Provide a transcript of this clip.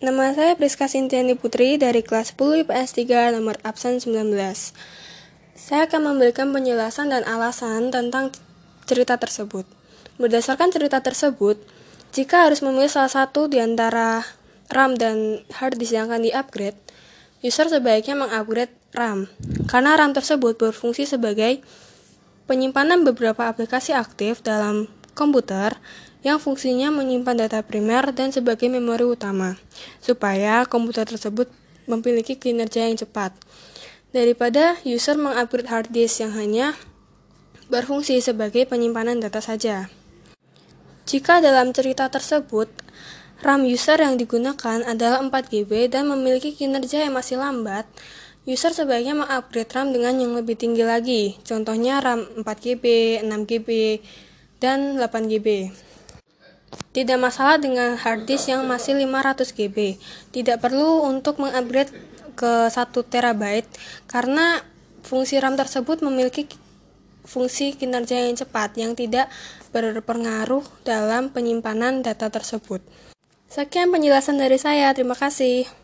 Nama saya Priska Sintiani Putri dari kelas 10 IPS 3 nomor absen 19. Saya akan memberikan penjelasan dan alasan tentang cerita tersebut. Berdasarkan cerita tersebut, jika harus memilih salah satu di antara RAM dan hard disk yang akan di-upgrade, user sebaiknya mengupgrade RAM, karena RAM tersebut berfungsi sebagai penyimpanan beberapa aplikasi aktif dalam komputer yang fungsinya menyimpan data primer dan sebagai memori utama, supaya komputer tersebut memiliki kinerja yang cepat. Daripada user mengupgrade hard disk yang hanya berfungsi sebagai penyimpanan data saja. Jika dalam cerita tersebut, RAM user yang digunakan adalah 4GB dan memiliki kinerja yang masih lambat, user sebaiknya mengupgrade RAM dengan yang lebih tinggi lagi. Contohnya RAM 4GB, 6GB, dan 8GB. Tidak masalah dengan hard disk yang masih 500 GB. Tidak perlu untuk mengupgrade ke 1 terabyte karena fungsi RAM tersebut memiliki fungsi kinerja yang cepat yang tidak berpengaruh dalam penyimpanan data tersebut. Sekian penjelasan dari saya. Terima kasih.